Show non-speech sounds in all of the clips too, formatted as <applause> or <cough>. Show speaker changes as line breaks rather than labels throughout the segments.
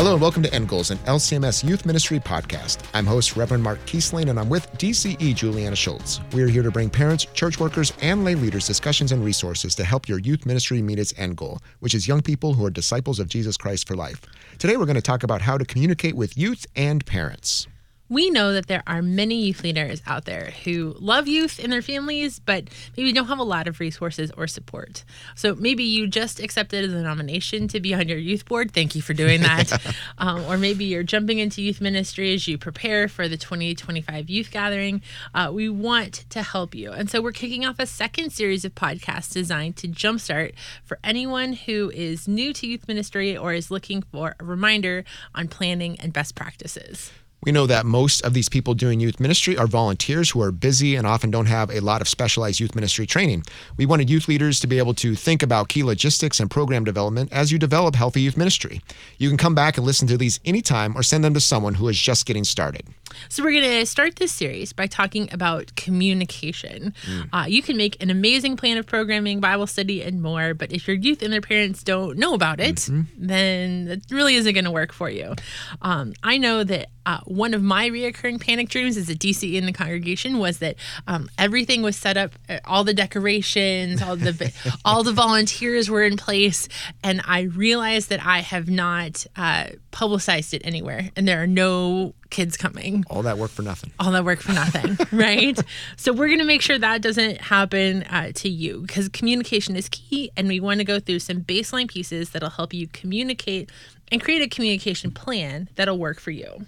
Hello and welcome to End Goals, an LCMS Youth Ministry podcast. I'm host Reverend Mark Kiesling, and I'm with DCE Julianna Shults. We are here to bring parents, church workers, and lay leaders discussions and resources to help your youth ministry meet its end goal, which is young people who are disciples of Jesus Christ for life. Today, we're going to talk about how to communicate with youth and parents.
We know that there are many youth leaders out there who love youth and their families, but maybe don't have a lot of resources or support. So maybe you just accepted the nomination to be on your youth board. Thank you for doing that. <laughs> um, or maybe you're jumping into youth ministry as you prepare for the 2025 youth gathering. Uh, we want to help you. And so we're kicking off a second series of podcasts designed to jumpstart for anyone who is new to youth ministry or is looking for a reminder on planning and best practices.
We know that most of these people doing youth ministry are volunteers who are busy and often don't have a lot of specialized youth ministry training. We wanted youth leaders to be able to think about key logistics and program development as you develop healthy youth ministry. You can come back and listen to these anytime or send them to someone who is just getting started.
So, we're going to start this series by talking about communication. Mm. Uh, you can make an amazing plan of programming, Bible study, and more, but if your youth and their parents don't know about it, mm-hmm. then it really isn't going to work for you. Um, I know that uh, one of my reoccurring panic dreams as a DC in the congregation was that um, everything was set up, uh, all the decorations, all the <laughs> all the volunteers were in place, and I realized that I have not uh, publicized it anywhere, and there are no kids coming.
All that work for nothing.
All that work for nothing, <laughs> right? So we're going to make sure that doesn't happen uh, to you because communication is key, and we want to go through some baseline pieces that'll help you communicate and create a communication plan that'll work for you.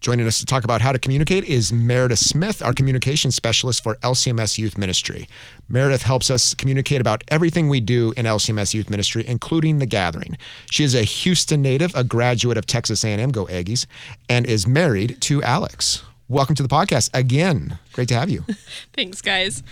Joining us to talk about how to communicate is Meredith Smith, our communication specialist for LCMS Youth Ministry. Meredith helps us communicate about everything we do in LCMS Youth Ministry, including the gathering. She is a Houston native, a graduate of Texas A&M, go Aggies, and is married to Alex. Welcome to the podcast again. Great to have you. <laughs>
Thanks, guys.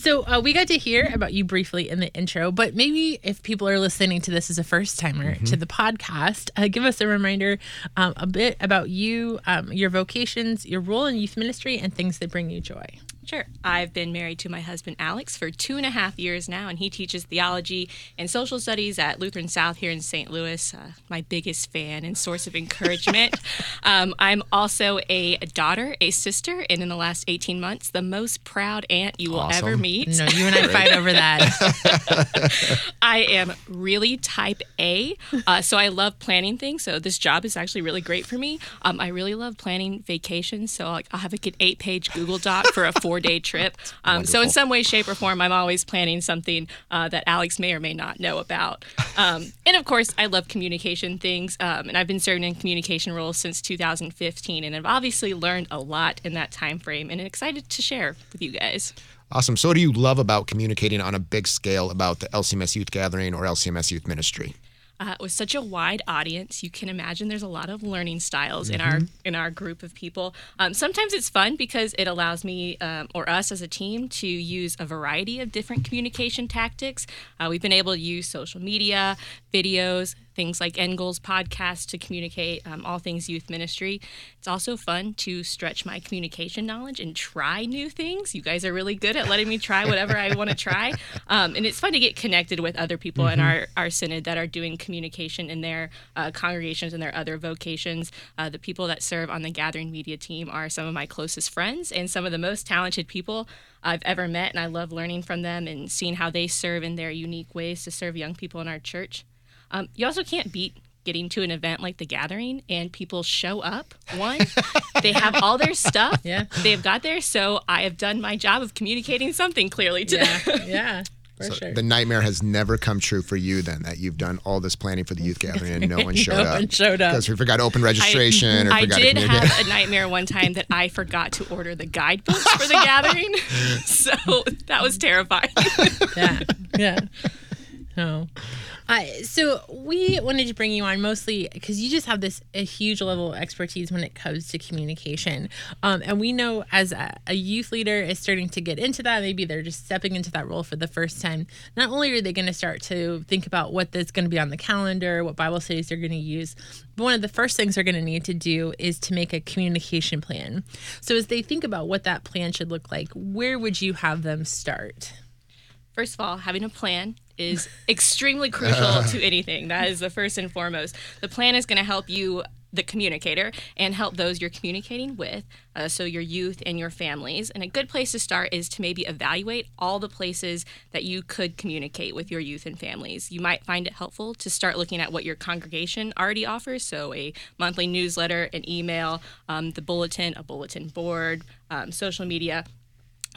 So uh, we got to hear about you briefly in the intro, but maybe if people are listening to this as a first timer mm-hmm. to the podcast, uh, give us a reminder um, a bit about you, um, your vocations, your role in youth ministry, and things that bring you joy.
Sure. I've been married to my husband Alex for two and a half years now, and he teaches theology and social studies at Lutheran South here in St. Louis. Uh, my biggest fan and source of encouragement. <laughs> um, I'm also a daughter, a sister, and in the last 18 months, the most proud aunt you will awesome. ever meet.
No, you and I fight over that. <laughs>
I am really type A, uh, so I love planning things. So this job is actually really great for me. Um, I really love planning vacations. So like, I'll have like an eight-page Google Doc for a four day trip. <laughs> Um, so, in some way, shape, or form, I'm always planning something uh, that Alex may or may not know about. <laughs> Um, and of course, I love communication things. Um, and I've been serving in communication roles since 2015. And I've obviously learned a lot in that time frame and excited to share with you guys.
Awesome. So, what do you love about communicating on a big scale about the LCMS Youth Gathering or LCMS Youth Ministry?
Uh, with such a wide audience, you can imagine there's a lot of learning styles mm-hmm. in our mm-hmm. in our group of people. Um, sometimes it's fun because it allows me um, or us as a team to use a variety of different communication tactics. Uh, we've been able to use social media, videos, things like End Goals podcast to communicate um, all things youth ministry. It's also fun to stretch my communication knowledge and try new things. You guys are really good at letting me try whatever I want to try. <laughs> Um, and it's fun to get connected with other people mm-hmm. in our, our synod that are doing communication in their uh, congregations and their other vocations. Uh, the people that serve on the Gathering Media team are some of my closest friends and some of the most talented people I've ever met, and I love learning from them and seeing how they serve in their unique ways to serve young people in our church. Um, you also can't beat getting to an event like the gathering and people show up one they have all their stuff <laughs> yeah they've got there so i have done my job of communicating something clearly to
yeah, them yeah <laughs>
so sure. the nightmare has never come true for you then that you've done all this planning for the youth gathering and no one <laughs> showed no
up. One showed up
because we forgot to open registration.
I,
or forgot
I did have a nightmare one time that I forgot to order the guidebooks for the gathering, so that was terrifying.
yeah, yeah. No. Uh, so we wanted to bring you on mostly because you just have this a huge level of expertise when it comes to communication, um, and we know as a, a, youth leader is starting to get into that. Maybe they're just stepping into that role for the first time. Not only are they going to start to think about what that's going to be on the calendar, what Bible studies they're going to use, but one of the first things they're going to need to do is to make a communication plan. So as they think about what that plan should look like, where would you have them start?
First of all, having a plan is extremely <laughs> crucial to anything. That is the first and foremost. The plan is going to help you the communicator and help those you're communicating with, uh, so your youth and your families. And a good place to start is to maybe evaluate all the places that you could communicate with your youth and families. You might find it helpful to start looking at what your congregation already offers, so a monthly newsletter, an email, um, the bulletin, a bulletin board, um, social media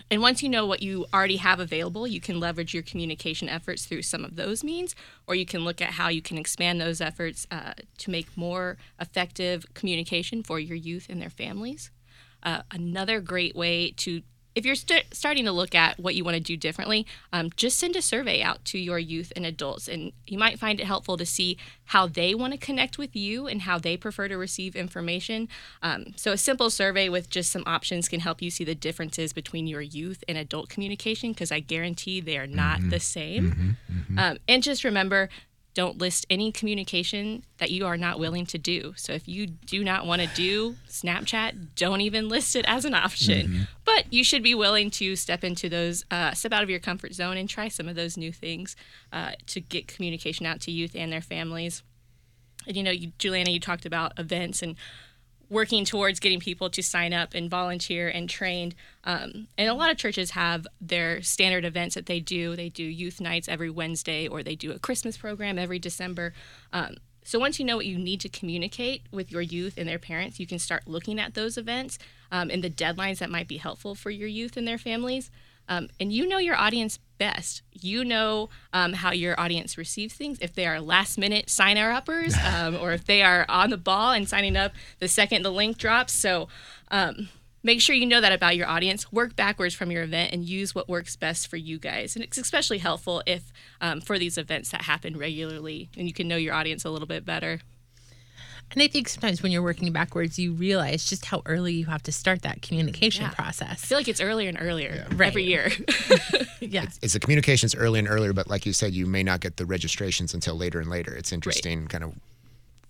and once you know what you already have available, you can leverage your communication efforts through some of those means, or you can look at how you can expand those efforts uh, to make more effective communication for your youth and their families. Uh, another great way to if you're st- starting to look at what you want to do differently, um, just send a survey out to your youth and adults, and you might find it helpful to see how they want to connect with you and how they prefer to receive information. Um, so, a simple survey with just some options can help you see the differences between your youth and adult communication because I guarantee they are not mm-hmm. the same. Mm-hmm. Mm-hmm. Um, and just remember, don't list any communication that you are not willing to do. So if you do not want to do Snapchat, don't even list it as an option. Mm-hmm. But you should be willing to step into those, uh, step out of your comfort zone and try some of those new things uh, to get communication out to youth and their families. And you know, you, Julianna, you talked about events and working towards getting people to sign up and volunteer and trained. Um, and a lot of churches have their standard events that they do. They do youth nights every Wednesday, or they do a Christmas program every December. Um, so once you know what you need to communicate with your youth and their parents, you can start looking at those events um, and the deadlines that might be helpful for your youth and their families. Um, and you know your audience best. You know um, how your audience receives things. If they are last minute signer uppers, <laughs> um, or if they are on the ball and signing up the second the link drops. So um, make sure you know that about your audience. Work backwards from your event and use what works best for you guys. And it's especially helpful if um, for these events that happen regularly and you can know your audience a little bit better.
And I think sometimes when you're working backwards, you realize just how early you have to start that communication yeah. process. I
feel like it's earlier and earlier yeah. right. every year. <laughs> <laughs>
yeah.
It's, it's, the communications early and earlier, but like you said, you may not get the registrations until later and later. It's interesting right. kind of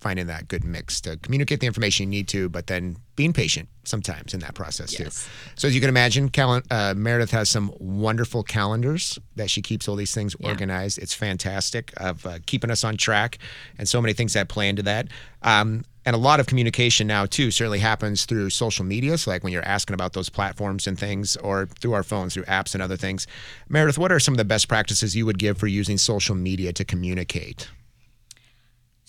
finding that good mix to communicate the information you need to, but then being patient sometimes in that process yes. too. So as you can imagine, cal- uh, Meredith has some wonderful calendars that she keeps all these things yeah. organized. It's fantastic of uh, keeping us on track, and so many things that play into that. Um, and a lot of communication now too certainly happens through social media. So like when you're asking about those platforms and things, or through our phones, through apps and other things. Meredith, what are some of the best practices you would give for using social media to communicate?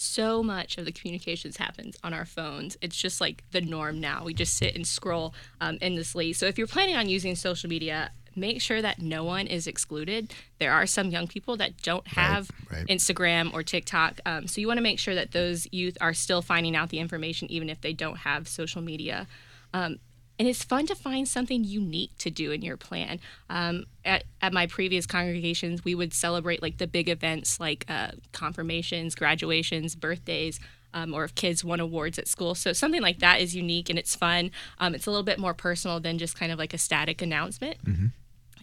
So much of the communications happens on our phones. It's just like the norm now. We just sit and scroll um, endlessly. So if you're planning on using social media, make sure that no one is excluded. There are some young people that don't have right, right. Instagram or TikTok. Um, so you want to make sure that those youth are still finding out the information even if they don't have social media. Um, and it's fun to find something unique to do in your plan. Um, at, at my previous congregations, we would celebrate like the big events like uh, confirmations, graduations, birthdays. Um, or if kids won awards at school. So something like that is unique and it's fun. Um, it's a little bit more personal than just kind of like a static announcement. Mm-hmm.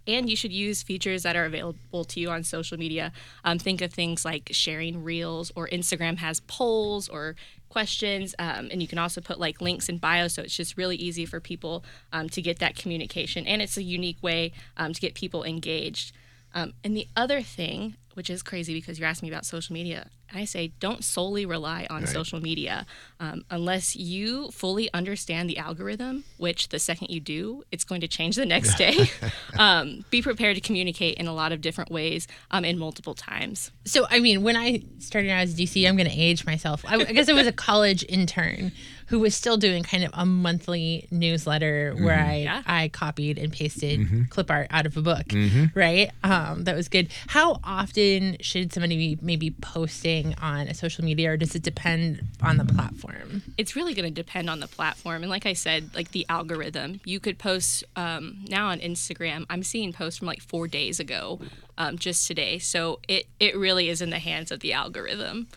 And you should use features that are available to you on social media. Um, think of things like sharing reels, or Instagram has polls or questions. Um, and you can also put like links in bio. So it's just really easy for people um, to get that communication. And it's a unique way um, to get people engaged. Um, and the other thing, which is crazy because you're asking me about social media, I say don't solely rely on right. social media um, unless you fully understand the algorithm, which the second you do, it's going to change the next day. <laughs> <laughs> um, be prepared to communicate in a lot of different ways um, in multiple times.
So, I mean, when I started out as DC, I'm going to age myself. I, I guess I was a college intern who was still doing kind of a monthly newsletter mm-hmm. where I yeah. I copied and pasted mm-hmm. clip art out of a book, mm-hmm. right? Um, that was good. How often should somebody be maybe posting on a social media, or does it depend on the platform?
It's really going to depend on the platform, and like I said, like the algorithm. You could post um, now on Instagram. I'm seeing posts from like four days ago, um, just today. So it it really is in the hands of the algorithm.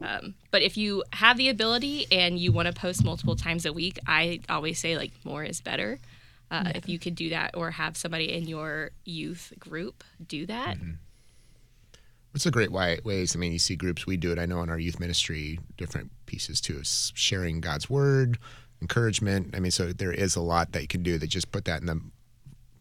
Um, but if you have the ability and you want to post multiple times a week, I always say like more is better. Uh, yeah. If you could do that or have somebody in your youth group do that. Mm-hmm.
It's a great way, ways. I mean, you see groups, we do it. I know in our youth ministry, different pieces too, sharing God's word, encouragement. I mean, so there is a lot that you can do that just put that in the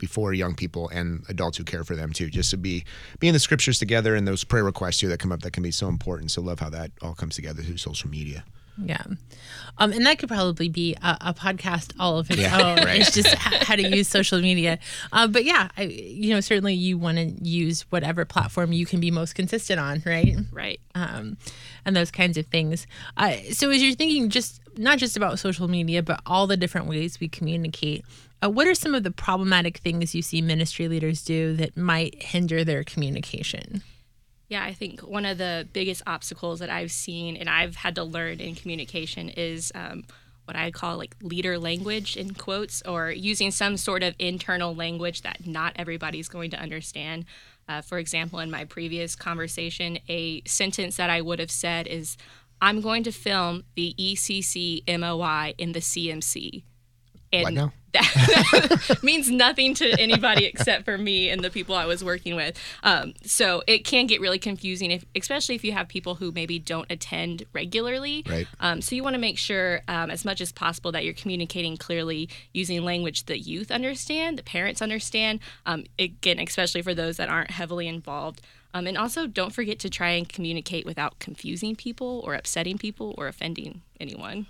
before young people and adults who care for them too. Just to be be in the scriptures together and those prayer requests too that come up that can be so important. So love how that all comes together through social media.
Yeah. Um, and that could probably be a, a podcast all of its
Yeah,
own.
right.
It's just how, how to use social media. Uh, but yeah, I, you know, certainly you want to use whatever platform you can be most consistent on, right?
Right.
um, and those kinds of things. Uh, so, as you're thinking, just not just about social media, but all the different ways we communicate, uh, what are some of the problematic things you see ministry leaders do that might hinder their communication?
Yeah, I think one of the biggest obstacles that I've seen and I've had to learn in communication is um, what I call like leader language in quotes, or using some sort of internal language that not everybody's going to understand. Uh, for example, in my previous conversation, a sentence that I would have said is, I'm going to film the ECC MOI in the CMC. And
now? <laughs>
that means nothing to anybody except for me and the people I was working with. Um, so it can get really confusing, if, especially if you have people who maybe don't attend regularly.
Right.
Um, so you want to make sure, um, as much as possible, that you're communicating clearly using language that youth understand, the parents understand. Um, again, especially for those that aren't heavily involved. Um, and also, don't forget to try and communicate without confusing people or upsetting people or offending anyone.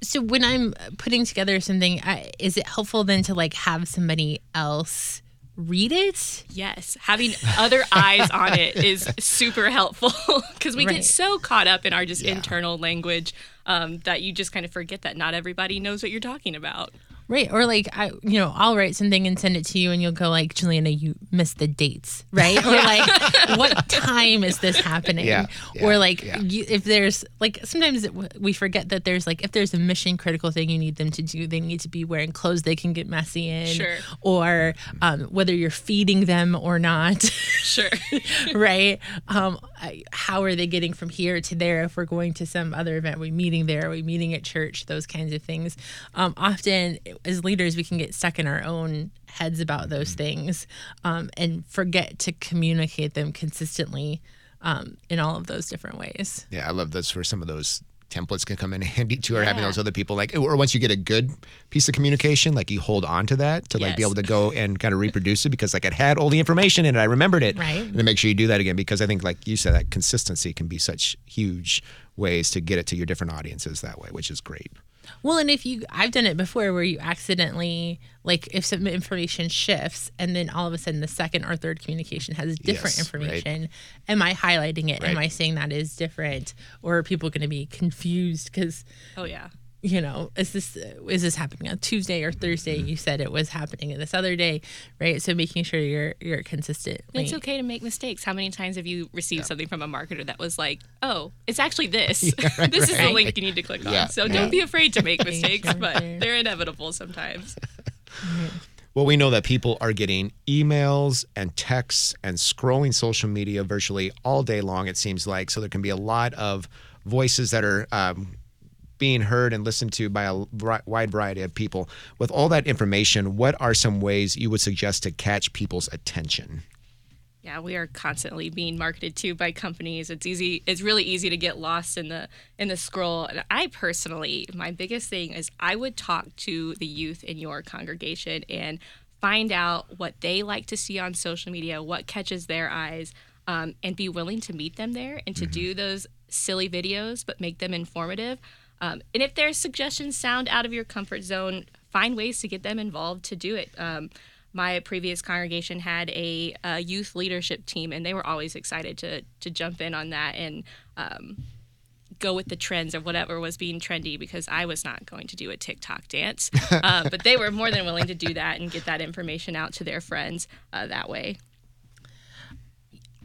So, when I'm putting together something, I, is it helpful then to like have somebody else read it?
Yes, having other eyes on it <laughs> is super helpful <laughs> because we
Right.
get so caught up in our just
Yeah.
internal language um, that you just kind of forget that not everybody knows what you're talking about.
Right. Or like I you know, I'll write something and send it to you and you'll go like, Julianna, you missed the dates, right? <laughs> Or like what time is this happening?
Yeah,
or like
yeah.
you, if there's like sometimes it, we forget that there's like if there's a mission critical thing you need them to do, they need to be wearing clothes they can get messy in.
Sure.
Or um, whether you're feeding them or not.
Sure. <laughs>
right? Um, how are they getting from here to there? If we're going to some other event, are we meeting there? Are we meeting at church? Those kinds of things. Um, often, as leaders, we can get stuck in our own heads about those things um, and forget to communicate them consistently um, in all of those different ways.
Yeah, I love those for some of those templates can come in <laughs> handy too, or having those other people like, or once you get a good piece of communication, like you hold on to that to like be able to go and kind of reproduce it because like it had all the information in it, I remembered it.
Right.
And then make sure you do that again because I think like you said, that consistency can be such huge ways to get it to your different audiences that way, which is great.
Well, and if you, I've done it before where you accidentally, like, if some information shifts and then all of a sudden the second or third communication has different
Yes, right.
information, am I highlighting it? Am I saying that is different? Or are people going to be confused because,
Oh, yeah.
You know, is this is this happening on Tuesday or Thursday?
Mm-hmm.
You said it was happening this other day, right? So making sure you're you're consistent.
It's okay to make mistakes. How many times have you received something from a marketer that was like, oh, it's actually this. <laughs> <laughs> this is the link you need to click on. So
yeah.
don't be afraid to make <laughs> mistakes, but they're inevitable sometimes.
Well, we know that people are getting emails and texts and scrolling social media virtually all day long, it seems like. So there can be a lot of voices that are um, being heard and listened to by a wide variety of people. With all that information, what are some ways you would suggest to catch people's attention?
Yeah, we are constantly being marketed to by companies. It's easy. It's really easy to get lost in the in the scroll. And I personally, my biggest thing is I would talk to the youth in your congregation and find out what they like to see on social media, what catches their eyes, um, and be willing to meet them there and to do those silly videos, but make them informative. Um, and if their suggestions sound out of your comfort zone, find ways to get them involved to do it. Um, my previous congregation had a, uh youth leadership team, and they were always excited to to jump in on that and um, go with the trends of whatever was being trendy. Because I was not going to do a TikTok dance, <laughs> uh, but they were more than willing to do that and get that information out to their friends uh, that way.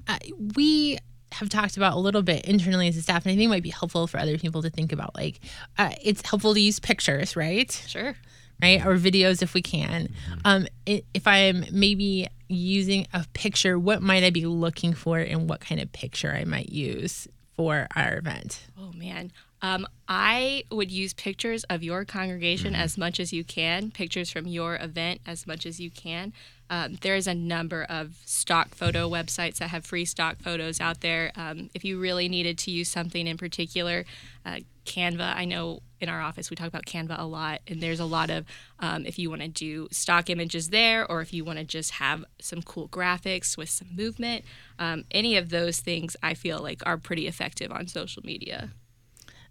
uh, we have talked about a little bit internally as a staff, and I think it might be helpful for other people to think about. Like, uh, it's helpful to use pictures, right?
Sure.
Right, or videos if we can. Um, if I'm maybe using a picture, what might I be looking for, and what kind of picture I might use for our event?
Oh man. Um, I would use pictures of your congregation as much as you can, pictures from your event as much as you can. Um, there is a number of stock photo websites that have free stock photos out there. Um, if you really needed to use something in particular, uh, Canva, I know in our office, we talk about Canva a lot, and there's a lot of um, if you want to do stock images there, or if you want to just have some cool graphics with some movement, um, any of those things I feel like are pretty effective on social media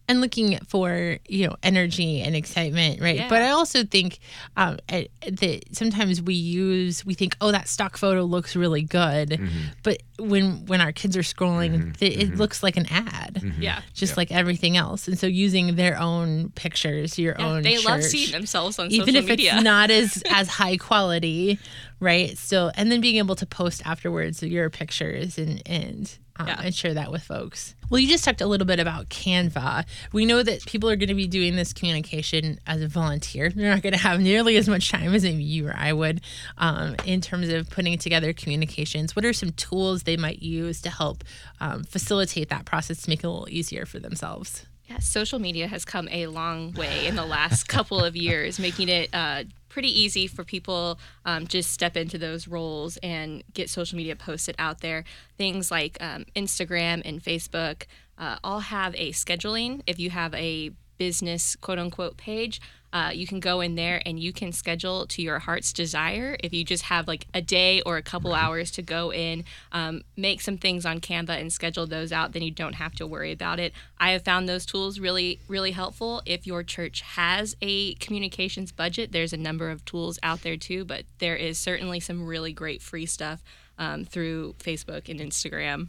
and looking for you know energy and excitement right
Yeah.
but i also think um, that sometimes we use we think oh that stock photo looks really good
Mm-hmm.
but when when our kids are scrolling th- it looks like an ad
Mm-hmm.
Yeah.
just like everything else and so using their own pictures your
Yeah,
own
they love seeing themselves on
even
social
if
media.
it's not as <laughs> as high quality right still and then being able to post afterwards your pictures and and um,
Yeah.
and share that with folks. Well you just talked a little bit about canva. We know that people are going to be doing this communication as a volunteer. They're not going to have nearly as much time as maybe you or i would um, in terms of putting together communications. What are some tools they might use to help um, facilitate that process to make it a little easier for themselves
Yeah, social media has come a long way in the last <laughs> couple of years, making it uh, pretty easy for people um, just step into those roles and get social media posted out there. Things like um, Instagram and Facebook uh, all have a scheduling. If you have a business quote unquote page, uh, you can go in there and you can schedule to your heart's desire. If you just have like a day or a couple hours to go in, um, make some things on Canva and schedule those out, then you don't have to worry about it. I have found those tools really, really helpful. If your church has a communications budget, there's a number of tools out there too, but there is certainly some really great free stuff um, through Facebook and Instagram.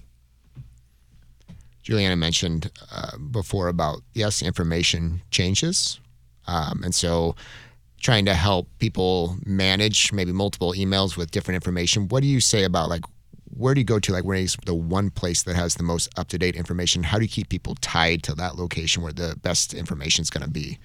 Julianna mentioned uh, before about yes, information changes, um, and so trying to help people manage maybe multiple emails with different information. What do you say about like where do you go to? Like where is the one place that has the most up to date information? How do you keep people tied to that location where the best information is going to be?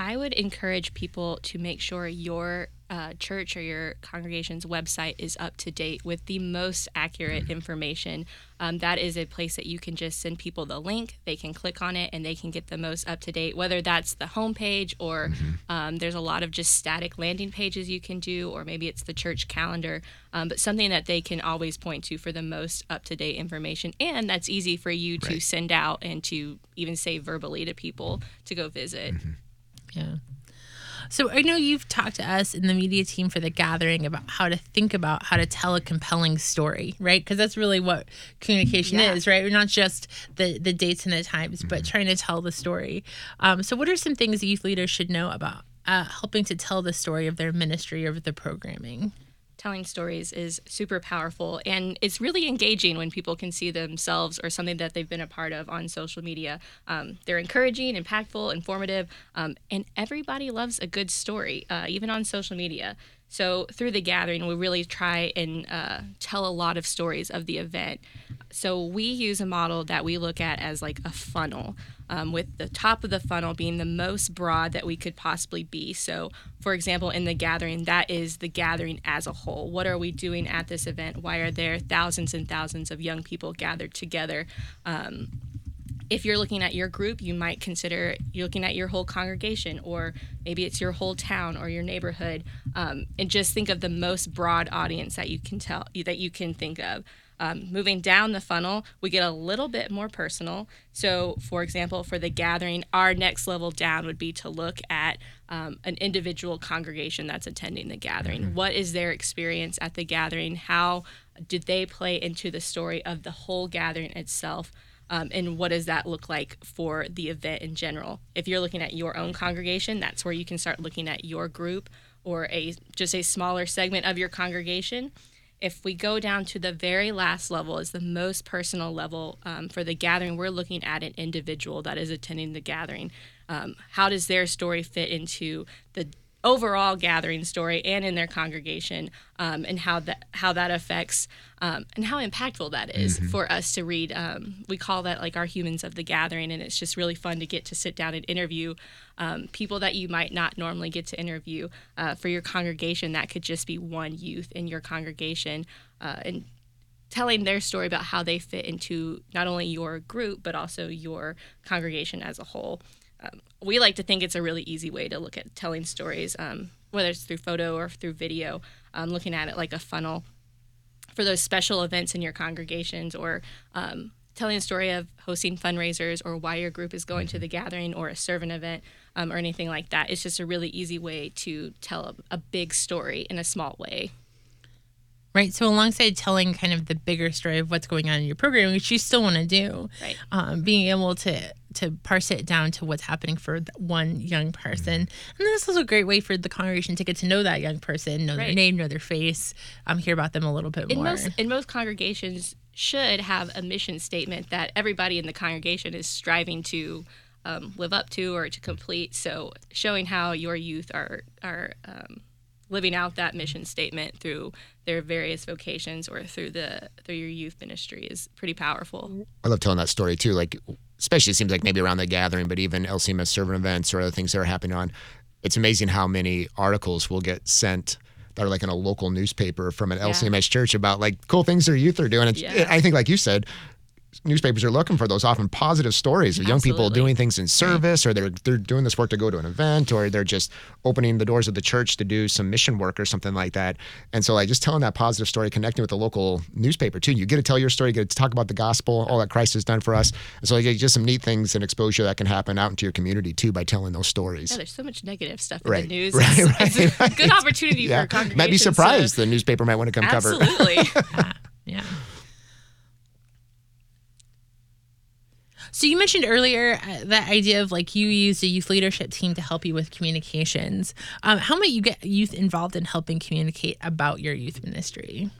I would encourage people to make sure your uh, church or your congregation's website is up to date with the most accurate information. Um, that is a place that you can just send people the link. They can click on it and they can get the most up to date, whether that's the homepage or um, there's a lot of just static landing pages you can do, or maybe it's the church calendar, um, but something that they can always point to for the most up to date information. And that's easy for you to send out and to even say verbally to people to go visit.
Yeah. So I know you've talked to us in the media team for the gathering about how to think about how to tell a compelling story, right? Because that's really what communication
Yeah.
is, right? Not just the the dates and the times, but trying to tell the story. Um, so, what are some things youth leaders should know about uh, helping to tell the story of their ministry or the programming?
Telling stories is super powerful and it's really engaging when people can see themselves or something that they've been a part of on social media. Um, they're encouraging impactful informative um, and everybody loves a good story uh, even on social media so through the gathering we really try and uh, tell a lot of stories of the event. So we use a model that we look at as like a funnel um, with the top of the funnel being the most broad that we could possibly be. So for example in the gathering that is the gathering as a whole. What are we doing at this event? Why are there thousands and thousands of young people gathered together? Um, if you're looking at your group, you might consider you're looking at your whole congregation, or maybe it's your whole town or your neighborhood, um, and just think of the most broad audience that you can tell that you can think of. Um, moving down the funnel, we get a little bit more personal. So, for example, for the gathering, our next level down would be to look at um, an individual congregation that's attending the gathering. What is their experience at the gathering? How did they play into the story of the whole gathering itself? Um, and what does that look like for the event in general? If you're looking at your own congregation that's where you can start looking at your group or a just a smaller segment of your congregation. If we go down to the very last level is the most personal level um, for the gathering we're looking at an individual that is attending the gathering. Um, how does their story fit into the overall gathering story and in their congregation um, and how that how that affects um, and how impactful that is for us to read um, we call that like our humans of the gathering and it's just really fun to get to sit down and interview um, people that you might not normally get to interview uh, for your congregation. That could just be one youth in your congregation uh, and telling their story about how they fit into not only your group but also your congregation as a whole um, we like to think it's a really easy way to look at telling stories, um, whether it's through photo or through video, um, looking at it like a funnel for those special events in your congregations or um, telling a story of hosting fundraisers or why your group is going to the gathering or a servant event um, or anything like that. It's just a really easy way to tell a, a big story in a small way.
Right. So alongside telling kind of the bigger story of what's going on in your program, which you still want to do,
Right.
um, being able to to parse it down to what's happening for one young person, and this is a great way for the congregation to get to know that young person, know their name, know their face, um, hear about them a little bit
in
more.
most in most congregations should have a mission statement that everybody in the congregation is striving to um, live up to or to complete. So showing how your youth are are um, living out that mission statement through their various vocations or through the through your youth ministry is pretty powerful.
I love telling that story too. Like, especially it seems like maybe around the gathering, but even LCMS servant events or other things that are happening on. It's amazing how many articles will get sent that are like in a local newspaper from an LCMS church about like cool things their youth are doing.
Yeah.
I think, like you said, newspapers are looking for those often positive stories of young people doing things in service, or they're they're doing this work to go to an event, or they're just opening the doors of the church to do some mission work or something like that. And so, like just telling that positive story, connecting with the local newspaper too. You get to tell your story, you get to talk about the gospel, all that Christ has done for us. And so, like, just some neat things and exposure that can happen out into your community too by telling those stories.
Yeah, there's so much negative stuff in
Right,
the news. <laughs>
right,
it's, it's
right,
good opportunity
yeah,
for congregations.
might be surprised the newspaper might want to come cover.
Absolutely. <laughs>
Yeah. So you mentioned earlier uh, that idea of like you use a youth leadership team to help you with communications. Um, how might you get youth involved in helping communicate about your youth ministry?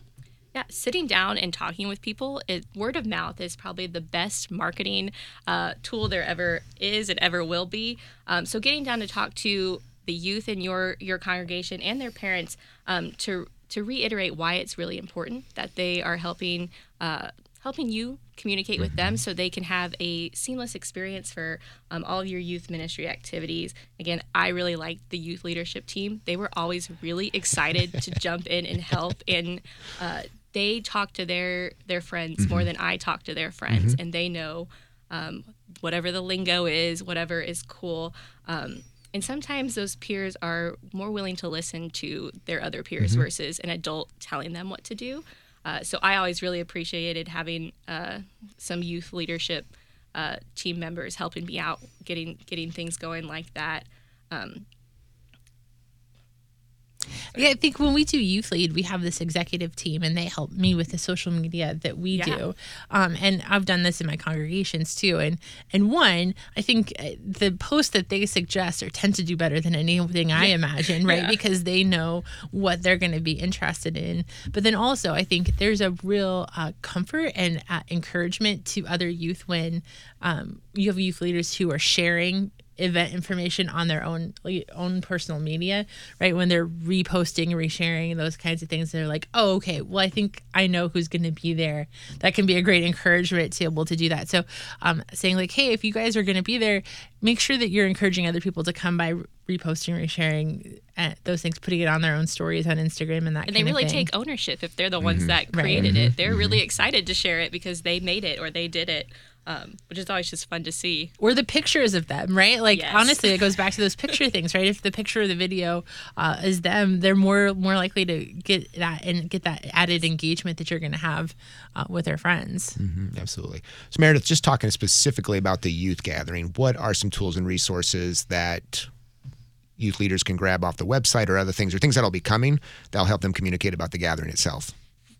Yeah, sitting down and talking with people, it, word of mouth is probably the best marketing uh, tool there ever is and ever will be. Um, so, getting down to talk to the youth in your your congregation and their parents um, to to reiterate why it's really important that they are helping uh, helping you communicate with them so they can have a seamless experience for um, all of your youth ministry activities. Again, I really liked the youth leadership team. They were always really excited to <laughs> jump in and help and uh, they talk to their their friends more than I talk to their friends, and they know um, whatever the lingo is, whatever is cool. Um, and sometimes those peers are more willing to listen to their other peers versus an adult telling them what to do. Uh, so I always really appreciated having uh, some youth leadership uh, team members helping me out, getting getting things going like that. Um,
Yeah, I think when we do youth lead, we have this executive team, and they help me with the social media that we
Yeah.
do. Um, and I've done this in my congregations too. And and one, I think uh, the posts that they suggest are tend to do better than anything I imagine, right?
Yeah.
Because they know what they're going to be interested in. But then also, I think there's a real uh, comfort and uh, encouragement to other youth when um, you have youth leaders who are sharing event information on their own like, own personal media, right? When they're reposting, resharing, those kinds of things, they're like, "Oh, okay. Well, I think I know who's going to be there." That can be a great encouragement to be able to do that. So, um, saying like, "Hey, if you guys are going to be there, make sure that you're encouraging other people to come by reposting, resharing uh, those things, putting it on their own stories on Instagram, and that." Kind of thing.
And they
kind of
really
thing.
take ownership if they're the ones that
Right.
created it. They're really excited to share it because they made it or they did it, um, which is always just fun to see.
or the pictures of them, right? Like
Yes.
honestly, it goes back to those picture <laughs> things, right? If the picture of the video uh, is them, they're more more likely to get that and get that added engagement that you're going to have uh, with their friends.
Mhm, Absolutely. So, Meredith, just talking specifically about the youth gathering, what are some tools and resources that youth leaders can grab off the website or other things or things that'll be coming that'll help them communicate about the gathering itself?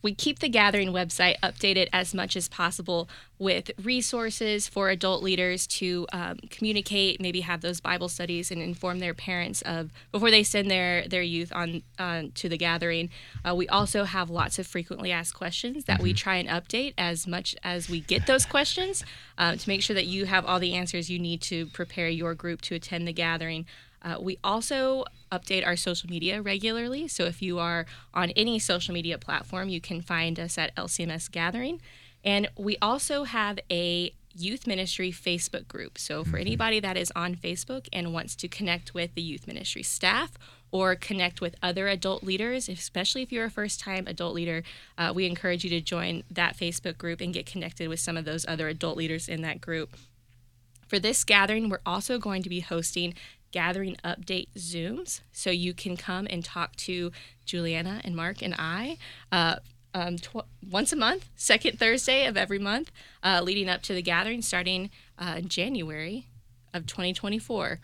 We keep the gathering website updated as much as possible with resources for adult leaders to um, communicate maybe have those bible studies and inform their parents of before they send their their youth on uh, to the gathering. Uh, we also have lots of frequently asked questions that we try and update as much as we get those questions uh, to make sure that you have all the answers you need to prepare your group to attend the gathering. Uh, we also update our social media regularly. So if you are on any social media platform, you can find us at LCMS Gathering. And we also have a youth ministry Facebook group. So for anybody that is on Facebook and wants to connect with the youth ministry staff or connect with other adult leaders, especially if you're a first time adult leader, uh, we encourage you to join that Facebook group and get connected with some of those other adult leaders in that group. For this gathering, we're also going to be hosting gathering update Zooms. So you can come and talk to Julianna and Mark and I uh, um, tw- once a month, second Thursday of every month, uh, leading up to the gathering starting uh, January of 2024.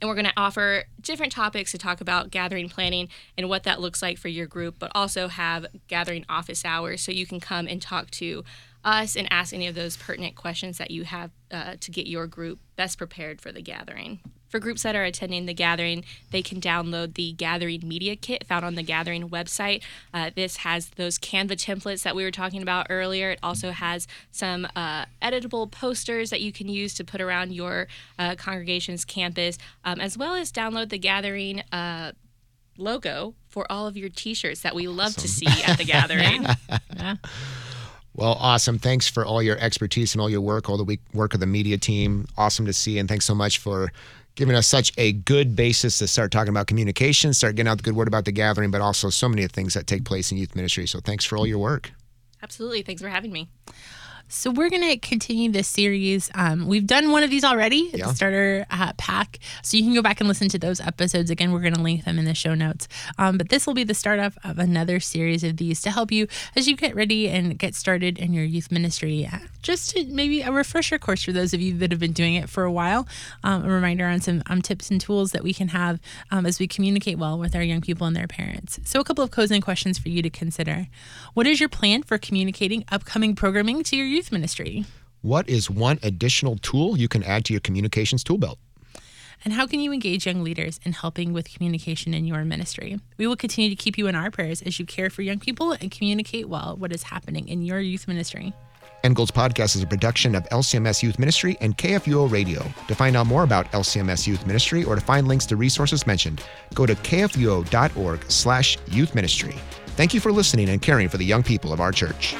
And we're going to offer different topics to talk about gathering planning and what that looks like for your group, but also have gathering office hours so you can come and talk to us and ask any of those pertinent questions that you have uh, to get your group best prepared for the gathering. For groups that are attending the gathering, they can download the Gathering Media Kit found on the Gathering website. Uh, this has those Canva templates that we were talking about earlier. It also has some uh, editable posters that you can use to put around your uh, congregation's campus, um, as well as download the Gathering uh, logo for all of your t-shirts that we love awesome. to see at the <laughs> gathering.
yeah. Well, awesome. Thanks for all your expertise and all your work, all the work of the media team. Awesome to see. And thanks so much for giving us such a good basis to start talking about communication, start getting out the good word about the gathering, but also so many of the things that take place in youth ministry. So thanks for all your work.
Absolutely. Thanks for having me.
So we're going to continue this series. Um, we've done one of these already, yeah. the starter uh, pack. So you can go back and listen to those episodes. Again, we're going to link them in the show notes. Um, but this will be the start of, of another series of these to help you as you get ready and get started in your youth ministry. Uh, just to maybe a refresher course for those of you that have been doing it for a while. Um, a reminder on some um, tips and tools that we can have um, as we communicate well with our young people and their parents. So a couple of closing questions for you to consider. What is your plan for communicating upcoming programming to your youth youth ministry.
What is one additional tool you can add to your communications tool belt?
And how can you engage young leaders in helping with communication in your ministry? We will continue to keep you in our prayers as you care for young people and communicate well what is happening in your youth ministry.
Goals Podcast is a production of LCMS Youth Ministry and KFUO Radio. To find out more about LCMS Youth Ministry or to find links to resources mentioned, go to kfuo.org slash youth ministry. Thank you for listening and caring for the young people of our church.